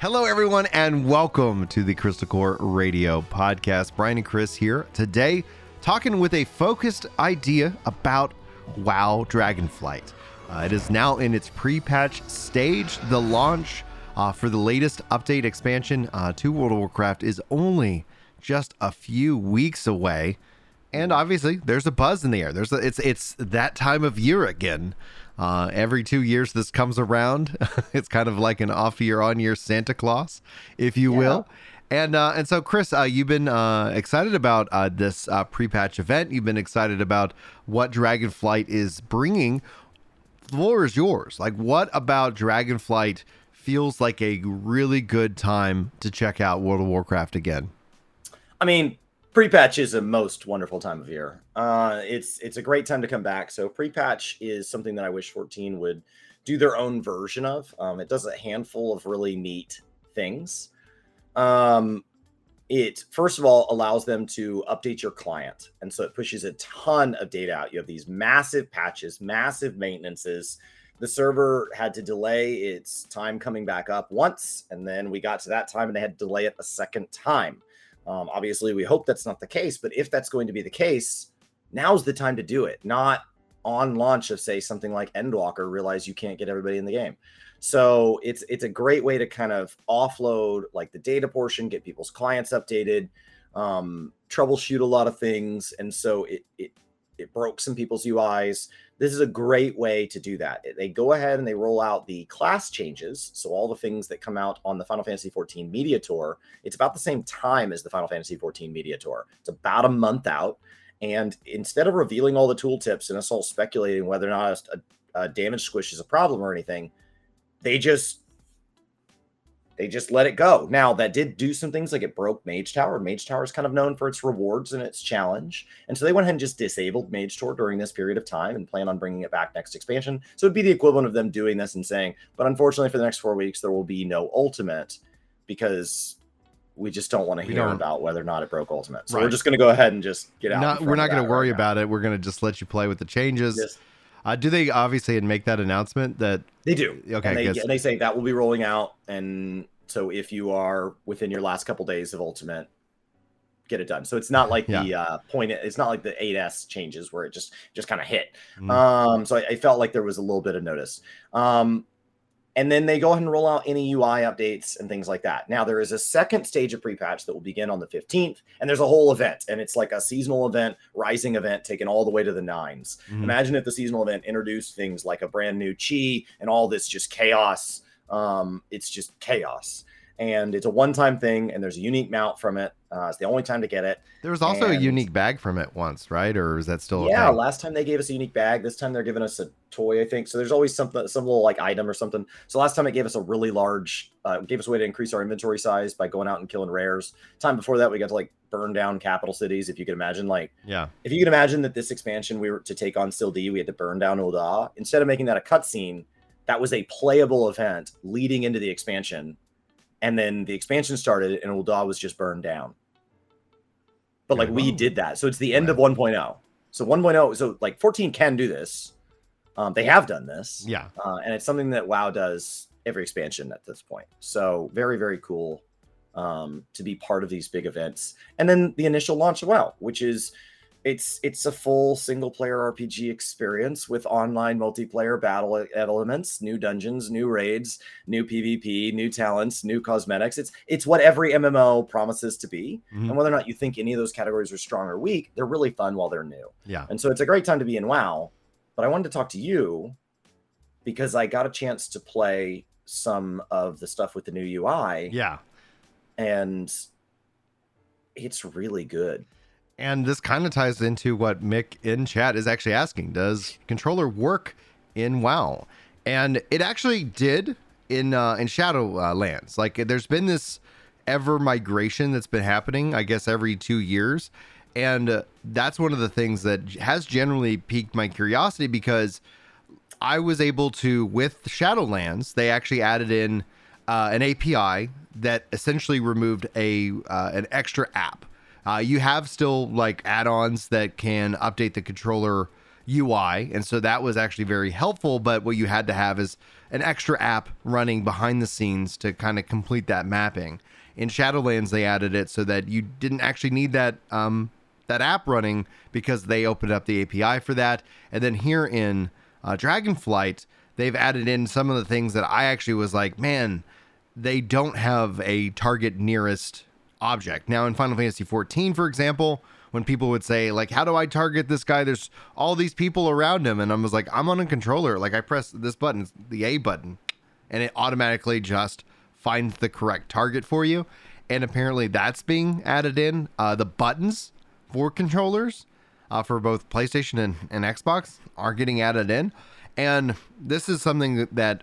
Hello, everyone, and welcome to the Crystal Core Radio podcast. Brian and Chris here today, talking with a focused idea about WoW Dragonflight. Uh, it is now in its pre patch stage. The launch uh, for the latest update expansion uh, to World of Warcraft is only just a few weeks away. And obviously, there's a buzz in the air. There's a, it's it's that time of year again. Uh, every two years, this comes around. it's kind of like an off year, on year Santa Claus, if you yeah. will. And uh, and so, Chris, uh, you've been uh, excited about uh, this uh, pre-patch event. You've been excited about what Dragonflight is bringing. The floor is yours. Like, what about Dragonflight feels like a really good time to check out World of Warcraft again? I mean, pre-patch is a most wonderful time of year. Uh, it's it's a great time to come back. So pre-patch is something that I wish 14 would do their own version of. Um, it does a handful of really neat things. Um, it first of all allows them to update your client, and so it pushes a ton of data out. You have these massive patches, massive maintenances. The server had to delay its time coming back up once, and then we got to that time, and they had to delay it a second time. Um, obviously, we hope that's not the case, but if that's going to be the case, now's the time to do it, not on launch of say something like Endwalker, realize you can't get everybody in the game. So it's it's a great way to kind of offload like the data portion, get people's clients updated, um, troubleshoot a lot of things, and so it it it broke some people's UIs. This is a great way to do that. They go ahead and they roll out the class changes. So all the things that come out on the Final Fantasy 14 Media Tour, it's about the same time as the Final Fantasy 14 Media Tour. It's about a month out. And instead of revealing all the tooltips and us all speculating whether or not a, a damage squish is a problem or anything, they just they just let it go. Now that did do some things like it broke Mage Tower. Mage Tower is kind of known for its rewards and its challenge, and so they went ahead and just disabled Mage Tower during this period of time and plan on bringing it back next expansion. So it'd be the equivalent of them doing this and saying, but unfortunately for the next four weeks there will be no ultimate because we just don't want to hear about whether or not it broke ultimate. So right. we're just going to go ahead and just get out. Not, we're not going to worry right about it. We're going to just let you play with the changes. Just, uh, do they obviously make that announcement that they do? Okay, and they, and they say that will be rolling out, and so if you are within your last couple days of Ultimate, get it done. So it's not like yeah. the uh, point. It's not like the 8S changes where it just just kind of hit. Mm. Um, so I, I, felt like there was a little bit of notice. Um, and then they go ahead and roll out any UI updates and things like that. Now there is a second stage of pre-patch that will begin on the 15th, and there's a whole event, and it's like a seasonal event, rising event, taken all the way to the 9s mm-hmm. Imagine if the seasonal event introduced things like a brand new chi and all this just chaos. Um, it's just chaos and it's a one-time thing and there's a unique mount from it uh, it's the only time to get it. There was also and, a unique bag from it once right? Or is that still yeah last time they gave us a unique bag this time they're giving us a toy i think. So there's always something some little like item or something. So last time it gave us a really large uh, gave us a way to increase our inventory size by going out and killing rares. Time before that we got to like burn down capital cities if you could imagine like yeah. if you could imagine that this expansion we were to take on Sil D, we had to burn down Ul'dah. Instead of making that a cutscene that was a playable event leading into the expansion and then the expansion started and Ul'dah was just burned down. But like we did that. So it's the end right. of 1.0. So 1.0, so like 14 can do this. Um, they have done this. Yeah. Uh, and it's something that WoW does every expansion at this point. So very, very cool um, to be part of these big events. And then the initial launch of WoW, which is it's it's a full single player RPG experience with online multiplayer battle elements, new dungeons, new raids, new PvP, new talents, new cosmetics. It's it's what every MMO promises to be. Mm-hmm. And whether or not you think any of those categories are strong or weak, they're really fun while they're new. Yeah. And so it's a great time to be in WoW. But I wanted to talk to you because I got a chance to play some of the stuff with the new UI. Yeah. And it's really good. And this kind of ties into what Mick in chat is actually asking Does controller work in WoW? And it actually did in uh, in Shadowlands. Like there's been this ever migration that's been happening, I guess, every two years. And uh, that's one of the things that has generally piqued my curiosity because I was able to, with Shadowlands, they actually added in uh, an API that essentially removed a uh, an extra app uh, you have still like add-ons that can update the controller, UI. And so that was actually very helpful. But what you had to have is an extra app running behind the scenes to kind of complete that mapping. In Shadowlands, they added it so that you didn't actually need that um, that app running because they opened up the API for that. And then here in uh, Dragonflight, they've added in some of the things that I actually was like, man, they don't have a target nearest object. Now in Final Fantasy XIV, for example, when people would say like, "How do I target this guy?" There's all these people around him, and I was like, "I'm on a controller. Like I press this button, the A button, and it automatically just finds the correct target for you." And apparently, that's being added in. Uh, the buttons for controllers uh, for both PlayStation and, and Xbox are getting added in. And this is something that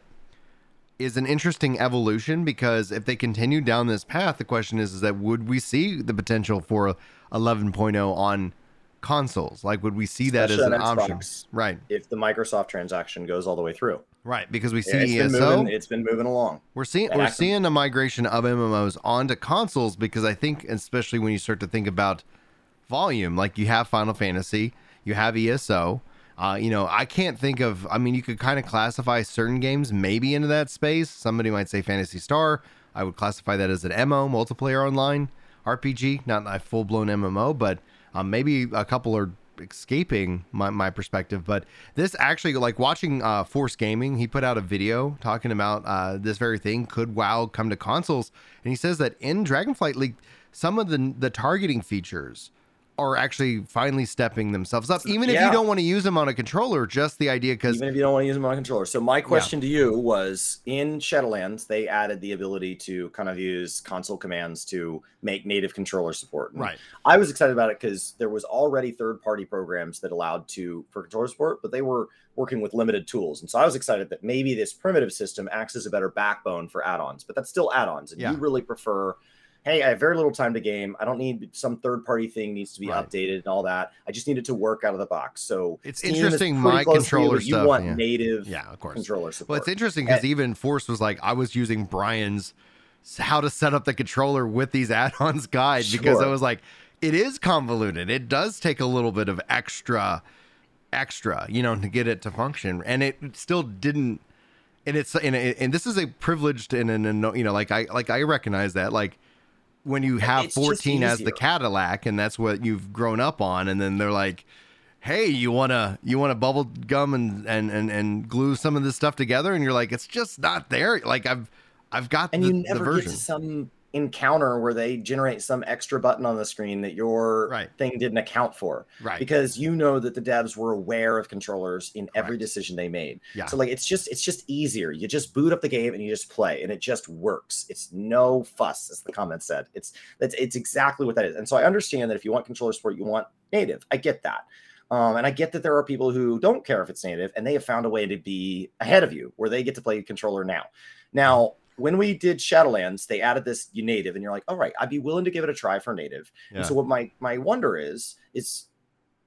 is an interesting evolution because if they continue down this path, the question is, is that would we see the potential for 11.0 on consoles? Like, would we see that Especially as an on option? Right, If the Microsoft transaction goes all the way through, right. Because we see Yeah, it's been ESO. moving. It's been moving along. We're seeing we're seeing a migration of MMOs onto consoles because I think, especially when you start to think about volume, like you have Final Fantasy, you have ESO. Uh, you know, I can't think of. I mean, you could kind of classify certain games maybe into that space. Somebody might say Phantasy Star. I would classify that as an MO, multiplayer online RPG, not a full blown MMO, but um, maybe a couple are escaping my, my perspective. But this actually, like watching uh, Force Gaming, he put out a video talking about uh, this very thing. Could WoW come to consoles? And he says that in Dragonflight League, some of the the targeting features are actually finally stepping themselves up. Even if you don't want to use them on a controller, just the idea because Even if you don't want to use them on a controller. So my question to you was: in Shadowlands, they added the ability to kind of use console commands to make native controller support. And right, I was excited about it because there was already third-party programs that allowed to for controller support, but they were working with limited tools. And so I was excited that maybe this primitive system acts as a better backbone for add-ons, but that's still add-ons. And Yeah. you really prefer, hey, I have very little time to game. I don't need some third-party thing needs to be Right. updated and all that. I just need it to work out of the box. So It's Steam interesting, my close you, controller but You want yeah. native yeah, of course. controller support. Well, it's interesting because even Force was like, I was using Brian's how to set up the controller with these add-ons guide because I was like, it is convoluted. It does take a little bit of extra, extra, you know, to get it to function, and it still didn't. And it's and, and this is a privileged and an you know like I like I recognize that like when you have It's 14 as the. Cadillac and that's what you've grown up on, and then they're like hey you want to you want to bubble gum and, and and and glue some of this stuff together? And you're like it's just not there. Like i've i've got and the, you never get to some encounter where they generate some extra button on the screen that your Right. thing didn't account for. Right. Because you know that the devs were aware of controllers in every decision they made. Yeah. So like it's just it's just easier. You just boot up the game and you just play and it just works. It's no fuss as the comment said. It's that's it's exactly what that is. And so i understand that if you want controller support you want native. I get that. Um, and I get that there are people who don't care if it's native and they have found a way to be ahead of you where they get to play controller now. Now, when we did Shadowlands, they added this native, and you're like, all right, I'd be willing to give it a try for native. yeah And so what my my wonder is is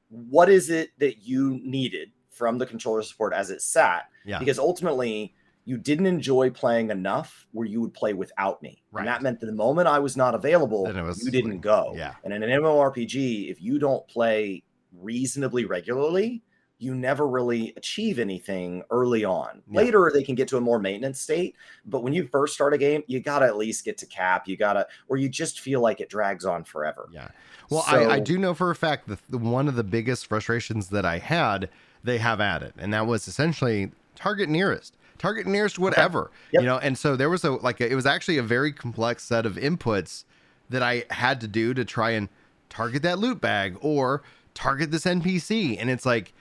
what is it that you needed from the controller support as it sat? yeah Because ultimately you didn't enjoy playing enough where you would play without me. Right. And that meant that the moment I was not available, was you didn't go. yeah And in an MMORPG, if you don't play reasonably regularly, you never really achieve anything early on. Yeah. Later, they can get to a more maintenance state. But when you first start a game, you got to at least get to cap. You got to, or you just feel like it drags on forever. yeah well I, I do know for a fact that the, one of the biggest frustrations that i had they have added and that was essentially target nearest target nearest whatever Yep. you know and so there was a like a, it was actually a very complex set of inputs that i had to do to try and target that loot bag or target this npc and it's like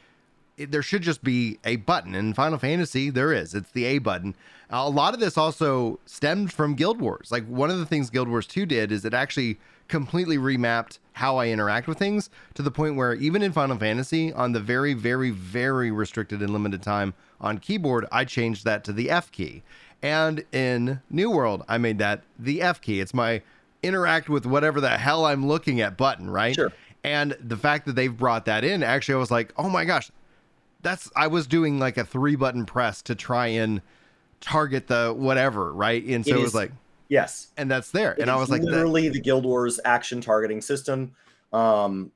it, there should just be a button. In final fantasy there is. It's the a button. A lot of this also stemmed from guild wars. Like one of the things guild wars 2 did is it actually completely remapped how i interact with things to the point where even in final fantasy on the very very very restricted and limited time on keyboard i changed that to the f key. And in new world i made that the f key. It's my interact with whatever the hell i'm looking at button right? Sure. and the fact that they've brought that in actually i was like oh my gosh that's i was doing like a three button press to try and target the whatever right and so It it, was is- like Yes. and that's there It and i was like literally the Guild Wars action targeting system. Um,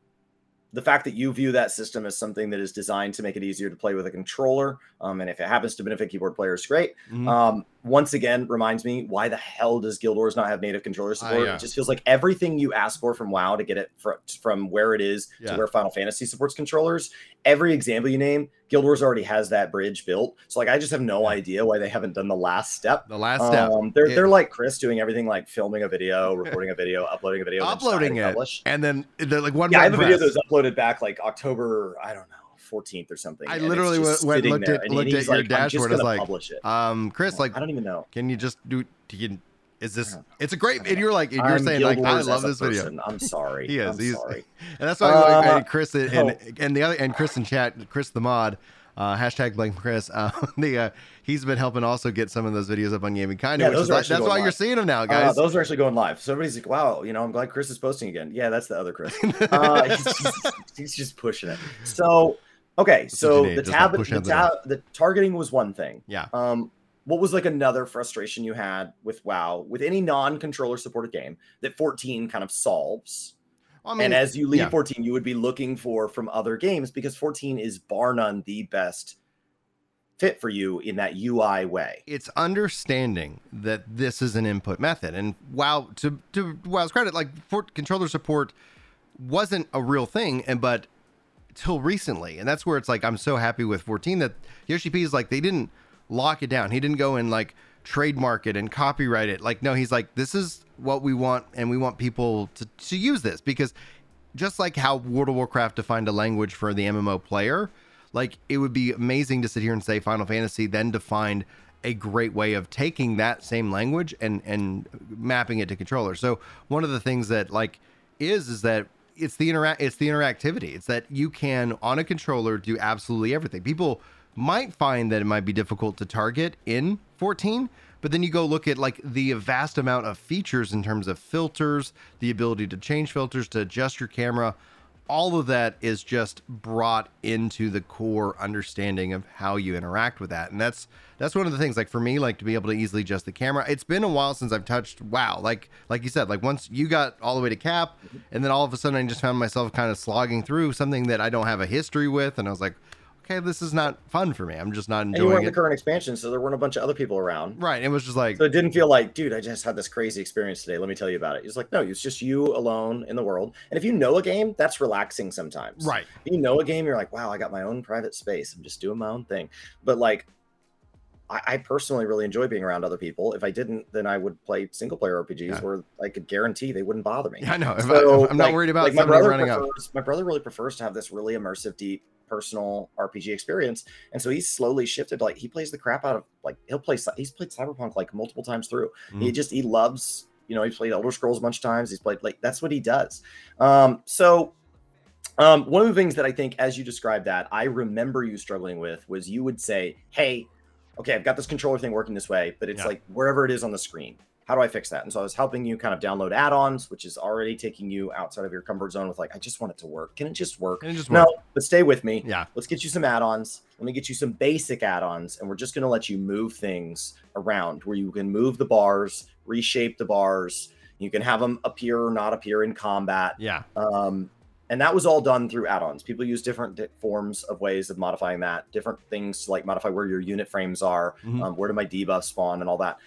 the fact that you view that system as something that is designed to make it easier to play with a controller, um, and if it happens to benefit keyboard players, great. Mhm. Um, once again, reminds me why the hell does Guild Wars not have native controller support? yeah. It just feels like everything you ask for from WoW to get it from, from where it is Yeah. to where Final Fantasy supports controllers. Every example you name, Guild Wars already has that bridge built. So like, I just have no idea why they haven't done the last step. the last step. Um, they're It- they're like Chris doing everything like filming a video, recording a video, uploading a video, uploading to it, publish. and then they're like one. Yeah, I have a video that was uploaded back like October, I don't know, 14th or something. I literally went- looked there, at- and looked at your like, dashboard, it's gonna like, publish it. Um, Chris, like, I don't even know. can you just do? Do you, is this? I know. It's a great. And you're like, and you're I'm saying Guild like, I love this video. I'm sorry. He is. I'm He's- sorry. And that's why like, Uh, and Chris and, and, no. and the other and Chris in chat, Chris the mod, uh, hashtag blame Chris. Uh, the uh, he's been helping also get some of those videos up on Gaming Kind, Yeah, which is are like, that's why you're seeing them now, Uh, guys. those are actually going live. So everybody's like, "Wow, you know, I'm glad Chris is posting again." Yeah, that's the other Chris. Uh, he's, just, he's just pushing it. So, okay, so the tab, not the, out the the targeting was one thing. yeah, Um, what was like another frustration you had with WoW with any non-controller supported game that 14 kind of solves? I mean, and as you leave yeah. 14, you would be looking for from other games because 14 is bar none the best fit for you in that UI way. it's understanding that this is an input method and wow to to wow's credit like for controller support wasn't a real thing and but till recently and that's where it's like i'm so happy with 14 that yoshi p is like they didn't lock it down. He didn't go and like trademark it and copyright it. Like no he's like this is what we want and we want people to, to use this. Because just like how World of Warcraft defined a language for the MMO player, like it would be amazing to sit here and say Final Fantasy then defined a great way of taking that same language and and mapping it to controller. So one of the things that like is is that it's the interact it's the interactivity. It's that you can on a controller do absolutely everything. People might find that it might be difficult to target in 14, but then you go look at like the vast amount of features in terms of filters, the ability to change filters, to adjust your camera. All of that is just brought into the core understanding of how you interact with that. And that's that's one of the things like for me like to be able to easily adjust the camera. It's been a while since I've touched wow. Like like you said, like once you got all the way to cap and then all of a sudden I just found myself kind of slogging through something that I don't have a history with and I was like, okay, this is not fun for me. I'm just not enjoying And you weren't the current expansion, so there weren't a bunch of other people around. Right. It was just like So it didn't feel like, dude, I just had this crazy experience today. Let me tell you about it. It's like, no, it's just you alone in the world. And if you know a game, that's relaxing sometimes. right. If you know a game, you're like, wow, I got my own private space. I'm just doing my own thing. But like, I, I personally really enjoy being around other people. If I didn't, then I would play single player RPGs Yeah. where I could guarantee they wouldn't bother me. Yeah, I know. So, I, I'm not like- worried about like my brother running up. prefers, My brother really prefers to have this really immersive, deep, personal RPG experience, and so he's slowly shifted. Like he plays the crap out of like he'll play. He's played Cyberpunk like multiple times through. He Mhm. just he loves. You know, he's played Elder Scrolls a bunch of times. He's played like that's what he does. Um, so um, one of the things that I think, as you described that, I remember you struggling with was you would say, "Hey, okay, I've got this controller thing working this way, but it's Yeah. like wherever it is on the screen. How do I fix that?" And so I was helping you kind of download add-ons, which is already taking you outside of your comfort zone with like, I just want it to work. Can it just work? It just No, but stay with me. Yeah. Let's get you some add-ons. Let me get you some basic add-ons, and we're just going to let you move things around where you can move the bars, reshape the bars. You can have them appear or not appear in combat. Yeah. Um, and that was all done through add-ons. People use different di- forms of ways of modifying that, different things like modify where your unit frames are, Mhm. um, where do my debuffs spawn, and all that.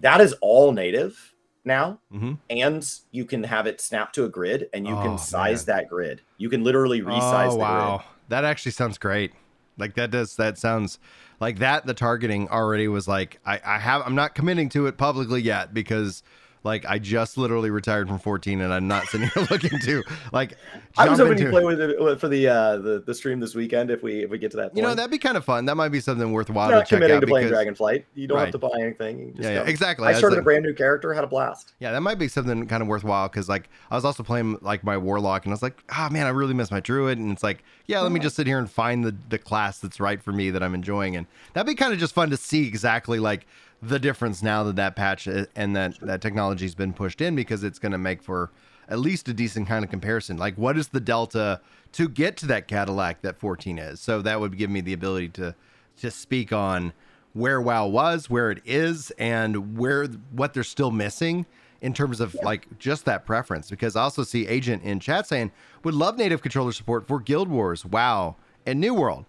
That is all native now, Mhm. and you can have it snap to a grid, and you Oh, can size that grid. You can literally resize Oh the wow, grid. that actually sounds great. Like that does that sounds like that. The targeting already was like I I have I'm not committing to it publicly yet because like I just literally retired from 14 and I'm not sitting here looking to like. I was hoping into- you play with it for the uh the, the stream this weekend if we if we get to that point. You know that'd be kind of fun. That might be something worthwhile You're to not check committing out to playing because- Dragonflight. You don't Right. have to buy anything. Yeah, yeah, exactly. I That's started like- a brand new character, had a blast. Yeah, that might be something kind of worthwhile because like I was also playing like my warlock and I was like, ah man, I really miss my druid, and it's like, yeah, let me just sit here and find the the class that's right for me that I'm enjoying, and that'd be kind of just fun to see exactly like the difference now that that patch uh, and that that technology's been pushed in because it's going to make for at least a decent kind of comparison. Like, what is the delta to get to that Cadillac that 14 is? So that would give me the ability to to speak on where WoW was, where it is, and where what they're still missing in terms of like just that preference. Because I also see Agent in chat saying would love native controller support for Guild Wars, WoW, and New World.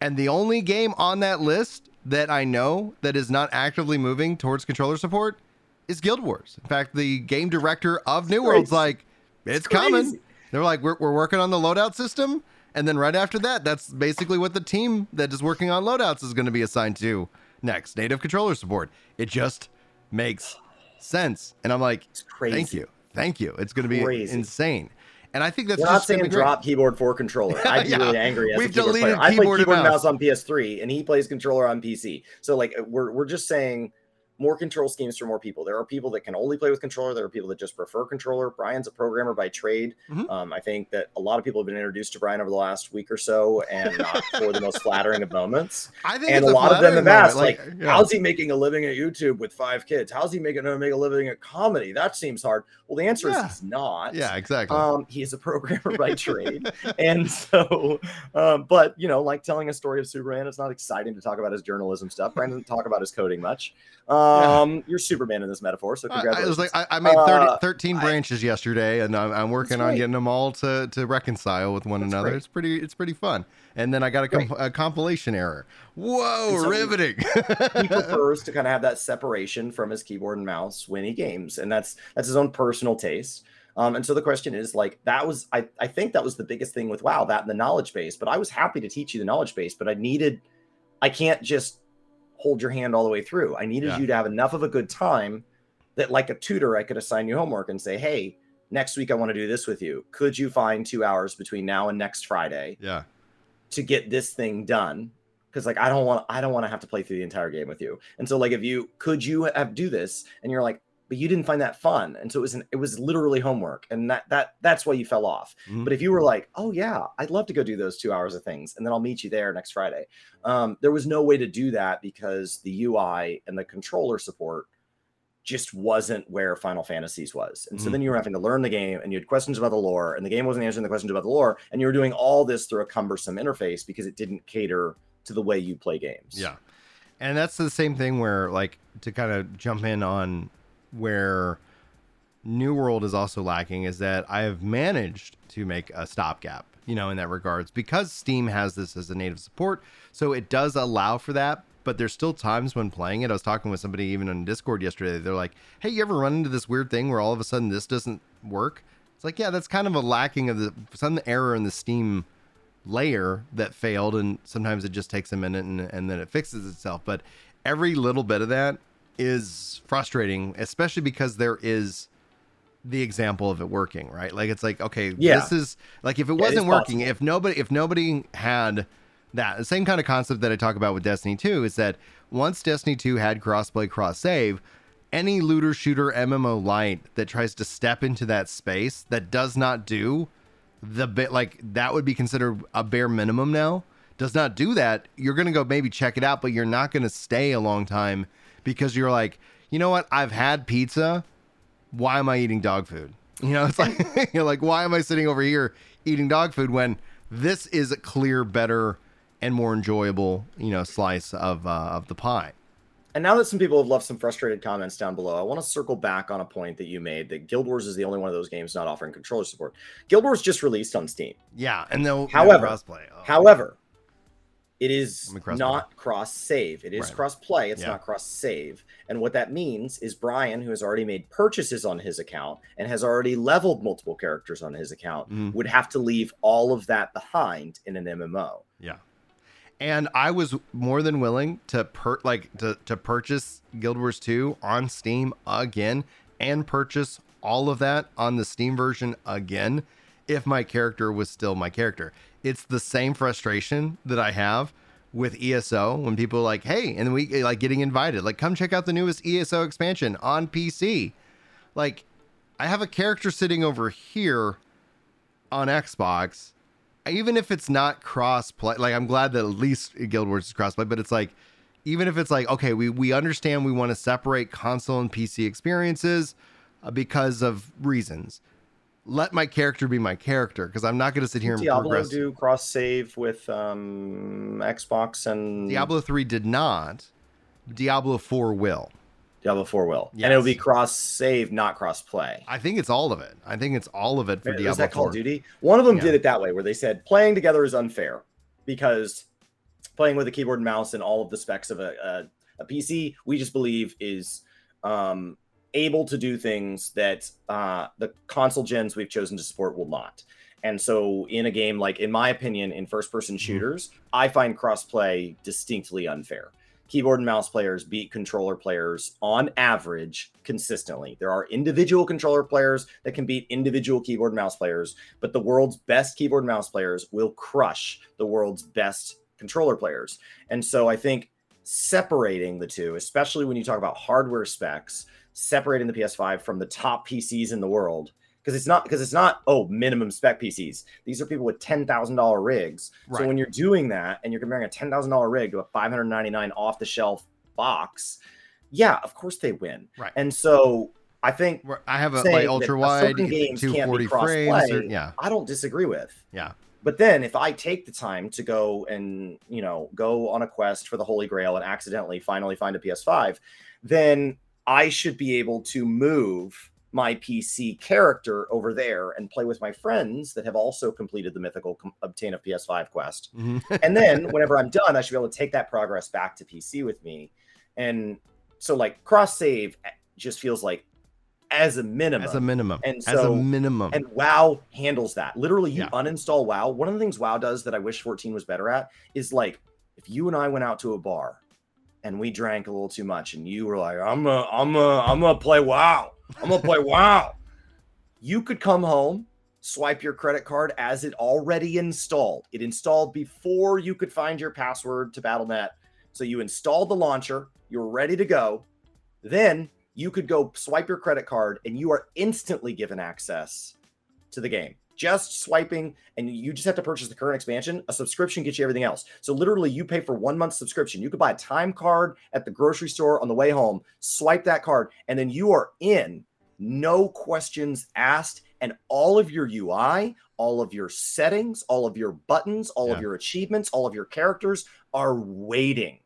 And the only game on that list that I know that is not actively moving towards controller support is Guild Wars. In fact, the game director of New World's like, it's, it's coming. They're like, we're, we're working on the loadout system. And then right after that, that's basically what the team that is working on loadouts is going to be assigned to next native controller support. It just makes sense. And I'm like, thank you. Thank you. It's going to be crazy. insane. And I think that's We're not saying drop keyboard for controller. I'd be yeah. really angry as We've a keyboard player. I play keyboard and mouse. mouse on PS3, and he plays controller on PC. So like, we're we're just saying more control schemes for more people. There are people that can only play with controller. There are people that just prefer controller. Brian's a programmer by trade. Mm-hmm. Um, I think that a lot of people have been introduced to Brian over the last week or so, and not for the most flattering of moments. I think, and a, lot of them have asked, like, like yeah. how's he making a living at YouTube with five kids? How's he making make a living at comedy? That seems hard. Well, the answer yeah. is he's not. Yeah, exactly. Um, he is a programmer by trade, and so, um, but you know, like telling a story of Superman, it's not exciting to talk about his journalism stuff. Brian doesn't talk about his coding much. Um, yeah. you're Superman in this metaphor, so congratulations. I, was like, I, I made 30, uh, 13 branches I, yesterday, and I'm, I'm working on getting them all to, to reconcile with one another. Great. It's pretty, it's pretty fun. And then I got a, comp- a compilation error. Whoa, so riveting! he prefers to kind of have that separation from his keyboard and mouse when he games, and that's that's his own personal taste. Um, and so the question is like that was I, I think that was the biggest thing with WoW, that and the knowledge base. But I was happy to teach you the knowledge base, but I needed I can't just hold your hand all the way through. I needed yeah. you to have enough of a good time that, like a tutor, I could assign you homework and say, hey, next week I want to do this with you. Could you find two hours between now and next Friday? Yeah. To get this thing done. Cause like I don't want I don't want to have to play through the entire game with you. And so like if you could you have do this and you're like, but you didn't find that fun. And so it was an, it was literally homework. And that that that's why you fell off. Mm-hmm. but if you were like oh yeah i'd love to go do those two hours of things and then i'll meet you there next friday um, there was no way to do that because the ui and the controller support just wasn't where final fantasies was. And so mm-hmm. then you were having to learn the game and you had questions about the lore and the game wasn't answering the questions about the lore and you were doing all this through a cumbersome interface because it didn't cater to the way you play games. Yeah. And that's the same thing where like to kind of jump in on where New World is also lacking is that I have managed to make a stopgap, you know, in that regards because Steam has this as a native support. So it does allow for that, but there's still times when playing it. I was talking with somebody even on Discord yesterday. They're like, "Hey, you ever run into this weird thing where all of a sudden this doesn't work?" It's like, yeah, that's kind of a lacking of the some error in the Steam layer that failed, and sometimes it just takes a minute and, and then it fixes itself. But every little bit of that is frustrating, especially because there is the example of it working, right? Like it's like, okay, yeah. this is like if it wasn't working, possible. if nobody if nobody had that the same kind of concept that I talk about with Destiny 2 is that once Destiny 2 had crossplay cross save, any looter shooter MMO light that tries to step into that space that does not do the bit like that would be considered a bare minimum now does not do that you're going to go maybe check it out but you're not going to stay a long time because you're like, you know what? I've had pizza. Why am I eating dog food? You know, it's like you're like, why am I sitting over here eating dog food when this is a clear, better, and more enjoyable, you know, slice of uh, of the pie. And now that some people have left some frustrated comments down below, I want to circle back on a point that you made that Guild Wars is the only one of those games not offering controller support. Guild Wars just released on Steam. Yeah, and they'll however, crossplay. Oh. However, it is not cross save. It is right. cross play. It's yeah. not cross save. And what that means is Brian, who has already made purchases on his account and has already leveled multiple characters on his account, mm. would have to leave all of that behind in an MMO. Yeah. And I was more than willing to per like to, to purchase Guild Wars 2 on Steam again and purchase all of that on the Steam version again if my character was still my character it's the same frustration that I have with ESO when people like, hey, and we like getting invited, like, come check out the newest ESO expansion on PC. Like, I have a character sitting over here on Xbox, even if it's not cross play. Like, I'm glad that at least Guild Wars is cross play, but it's like, even if it's like, okay, we, we understand we want to separate console and PC experiences uh, because of reasons let my character be my character because I'm not going to sit here and Diablo progress. do cross save with um, Xbox and Diablo three did not. Diablo four will. Diablo 4 will. And it'll be cross save, not cross play. I think it's all of it. I think it's all of it for Is Diablo that Call 4. of Duty? One of them Yeah. did it that way, where they said playing together is unfair because playing with a keyboard and mouse and all of the specs of a, a, a PC, we just believe is um, able to do things that uh, the console gens we've chosen to support will not. And so, in a game like, in my opinion, in first person shooters, I find crossplay distinctly unfair. Keyboard and mouse players beat controller players on average consistently. There are individual controller players that can beat individual keyboard and mouse players, but the world's best keyboard and mouse players will crush the world's best controller players. And so I think separating the two, especially when you talk about hardware specs, separating the PS5 from the top PCs in the world, because it's not because it's not oh minimum spec PCs. These are people with ten thousand dollar rigs. So when you're doing that and you're comparing a ten thousand dollar rig to a five hundred ninety nine off the shelf box, yeah, of course they win. Right. And so I think I have a like ultra wide, be 240 frames. Or, yeah, I don't disagree with. yeah, But then if I take the time to go and, you know, go on a quest for the Holy Grail and accidentally finally find a PS5, then I should be able to move my PC character over there and play with my friends that have also completed the mythical com- obtain a PS5 quest. Mhm. And then whenever I'm done, I should be able to take that progress back to PC with me. And so like cross save just feels like as a minimum as a minimum. And as a so- minimum. and WoW handles that. Literally, you Yeah. uninstall WoW. One of the things WoW does that I wish 14 was better at is like if you and I went out to a bar and we drank a little too much, and you were like, "I'm a, I'm a, I'm gonna play WoW. I'm gonna play WoW." You could come home, swipe your credit card as it already installed. It installed before you could find your password to BattleNet. So you installed the launcher. You're ready to go. Then you could go swipe your credit card, and you are instantly given access to the game. Just swiping, and you just have to purchase the current expansion. A subscription gets you everything else. So literally, you pay for one month subscription. You could buy a time card at the grocery store on the way home, swipe that card, and then you are in. No questions asked, and all of your UI, all of your settings, all of your buttons, all Yeah. of your achievements, all of your characters are waiting.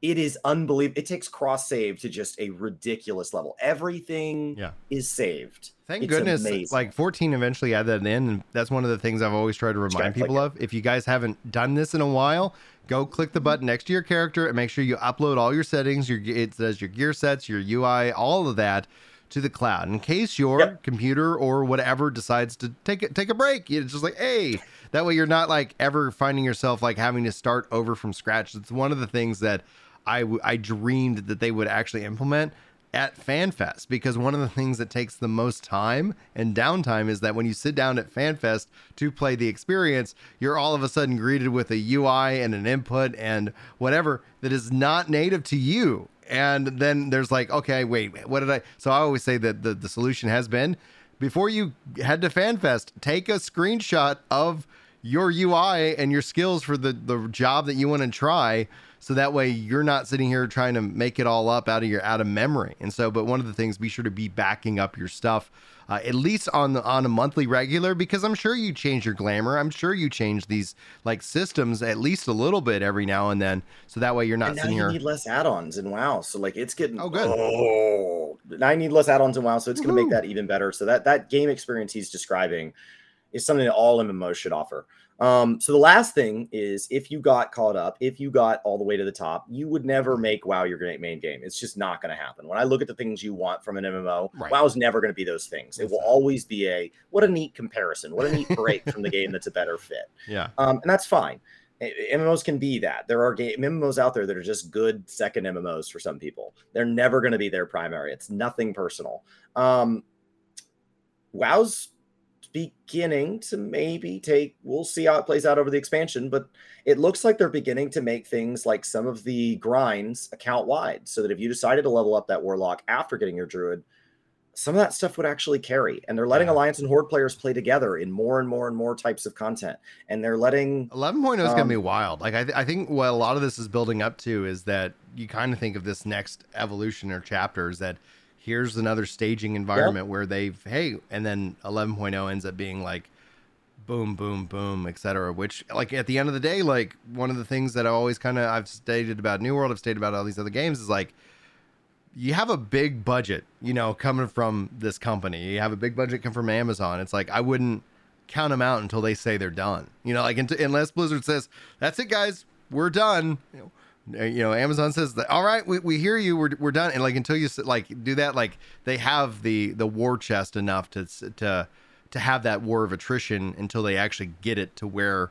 It is unbelievable. It takes cross save to just a ridiculous level. Everything Yeah. is saved. Thank It's goodness, amazing. like 14 eventually added that in, and that's one of the things I've always tried to remind people of. If you guys haven't done this in a while, go click the button next to your character and make sure you upload all your settings. Your it says your gear sets, your UI, all of that to the cloud. In case your Yep. computer or whatever decides to take it, take a break, it's just like, hey, that way you're not like ever finding yourself like having to start over from scratch. It's one of the things that I w- I dreamed that they would actually implement at FanFest because one of the things that takes the most time and downtime is that when you sit down at FanFest to play the experience, you're all of a sudden greeted with a UI and an input and whatever that is not native to you. And then there's like, okay, wait, what did I? So I always say that the, the solution has been before you head to FanFest, take a screenshot of your UI and your skills for the, the job that you want to try. So that way you're not sitting here trying to make it all up out of your out of memory. And so, but one of the things, be sure to be backing up your stuff uh, at least on the on a monthly regular because I'm sure you change your glamour. I'm sure you change these like systems at least a little bit every now and then. So that way you're not and now sitting you here. need less add-ons in WoW. So like it's getting Oh, good. Oh, now I need less add-ons in WoW, so it's going to make that even better. So that that game experience he's describing is something that all MMOs should offer. Um, so the last thing is if you got caught up, if you got all the way to the top, you would never make WoW your great main game. It's just not going to happen. When I look at the things you want from an MMO, Right. WoW's never going to be those things. It will always be a what a neat comparison, what a neat break from the game that's a better fit yeah. um, and that's fine. MMOs can be that. There are game MMOs out there that are just good second MMOs for some people. They're never going to be their primary. It's nothing personal. Um, WoW's beginning to maybe take. We'll see how it plays out over the expansion, but it looks like they're beginning to make things like some of the grinds account wide, so that if you decided to level up that warlock after getting your druid. Some of that stuff would actually carry, and they're letting Yeah. Alliance and Horde players play together in more and more and more types of content, and they're letting 11.0 is going to Um, be wild. Like I, th- I think what a lot of this is building up to is that you kind of think of this next evolution or chapters that here's another staging environment where they've hey, and then 11.0 ends up being like boom, boom, boom, etc. Which like at the end of the day, like one of the things that I always kind of I've stated about New World, I've stated about all these other games is like you have a big budget, you know, coming from this company. You have a big budget come from Amazon. It's like I wouldn't count them out until they say they're done. You know, like unless Blizzard says that's it, guys, we're done. You know, you know Amazon says that all right, we, we hear you, we're, we're done. And like until you like do that, like they have the the war chest enough to to to have that war of attrition until they actually get it to where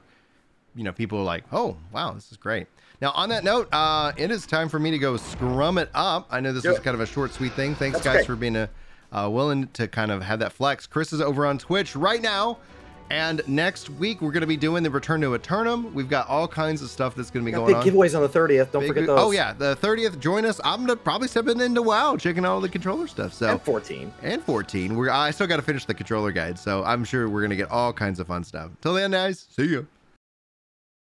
you know people are like, oh wow, this is great. Now, on that note, uh, it is time for me to go scrum it up. I know this yep. was kind of a short, sweet thing. Thanks, That's guys, great. for being a, uh, willing to kind of have that flex. Chris is over on Twitch right now. And next week, we're going to be doing the Return to Eternum. We've got all kinds of stuff that's going to be going big on. Big giveaways on the 30th. Don't big, forget those. Oh, yeah. The 30th, join us. I'm to probably step into WoW, checking out all the controller stuff. So And 14. And 14. We're, I still got to finish the controller guide. So I'm sure we're going to get all kinds of fun stuff. Till then, guys, see you.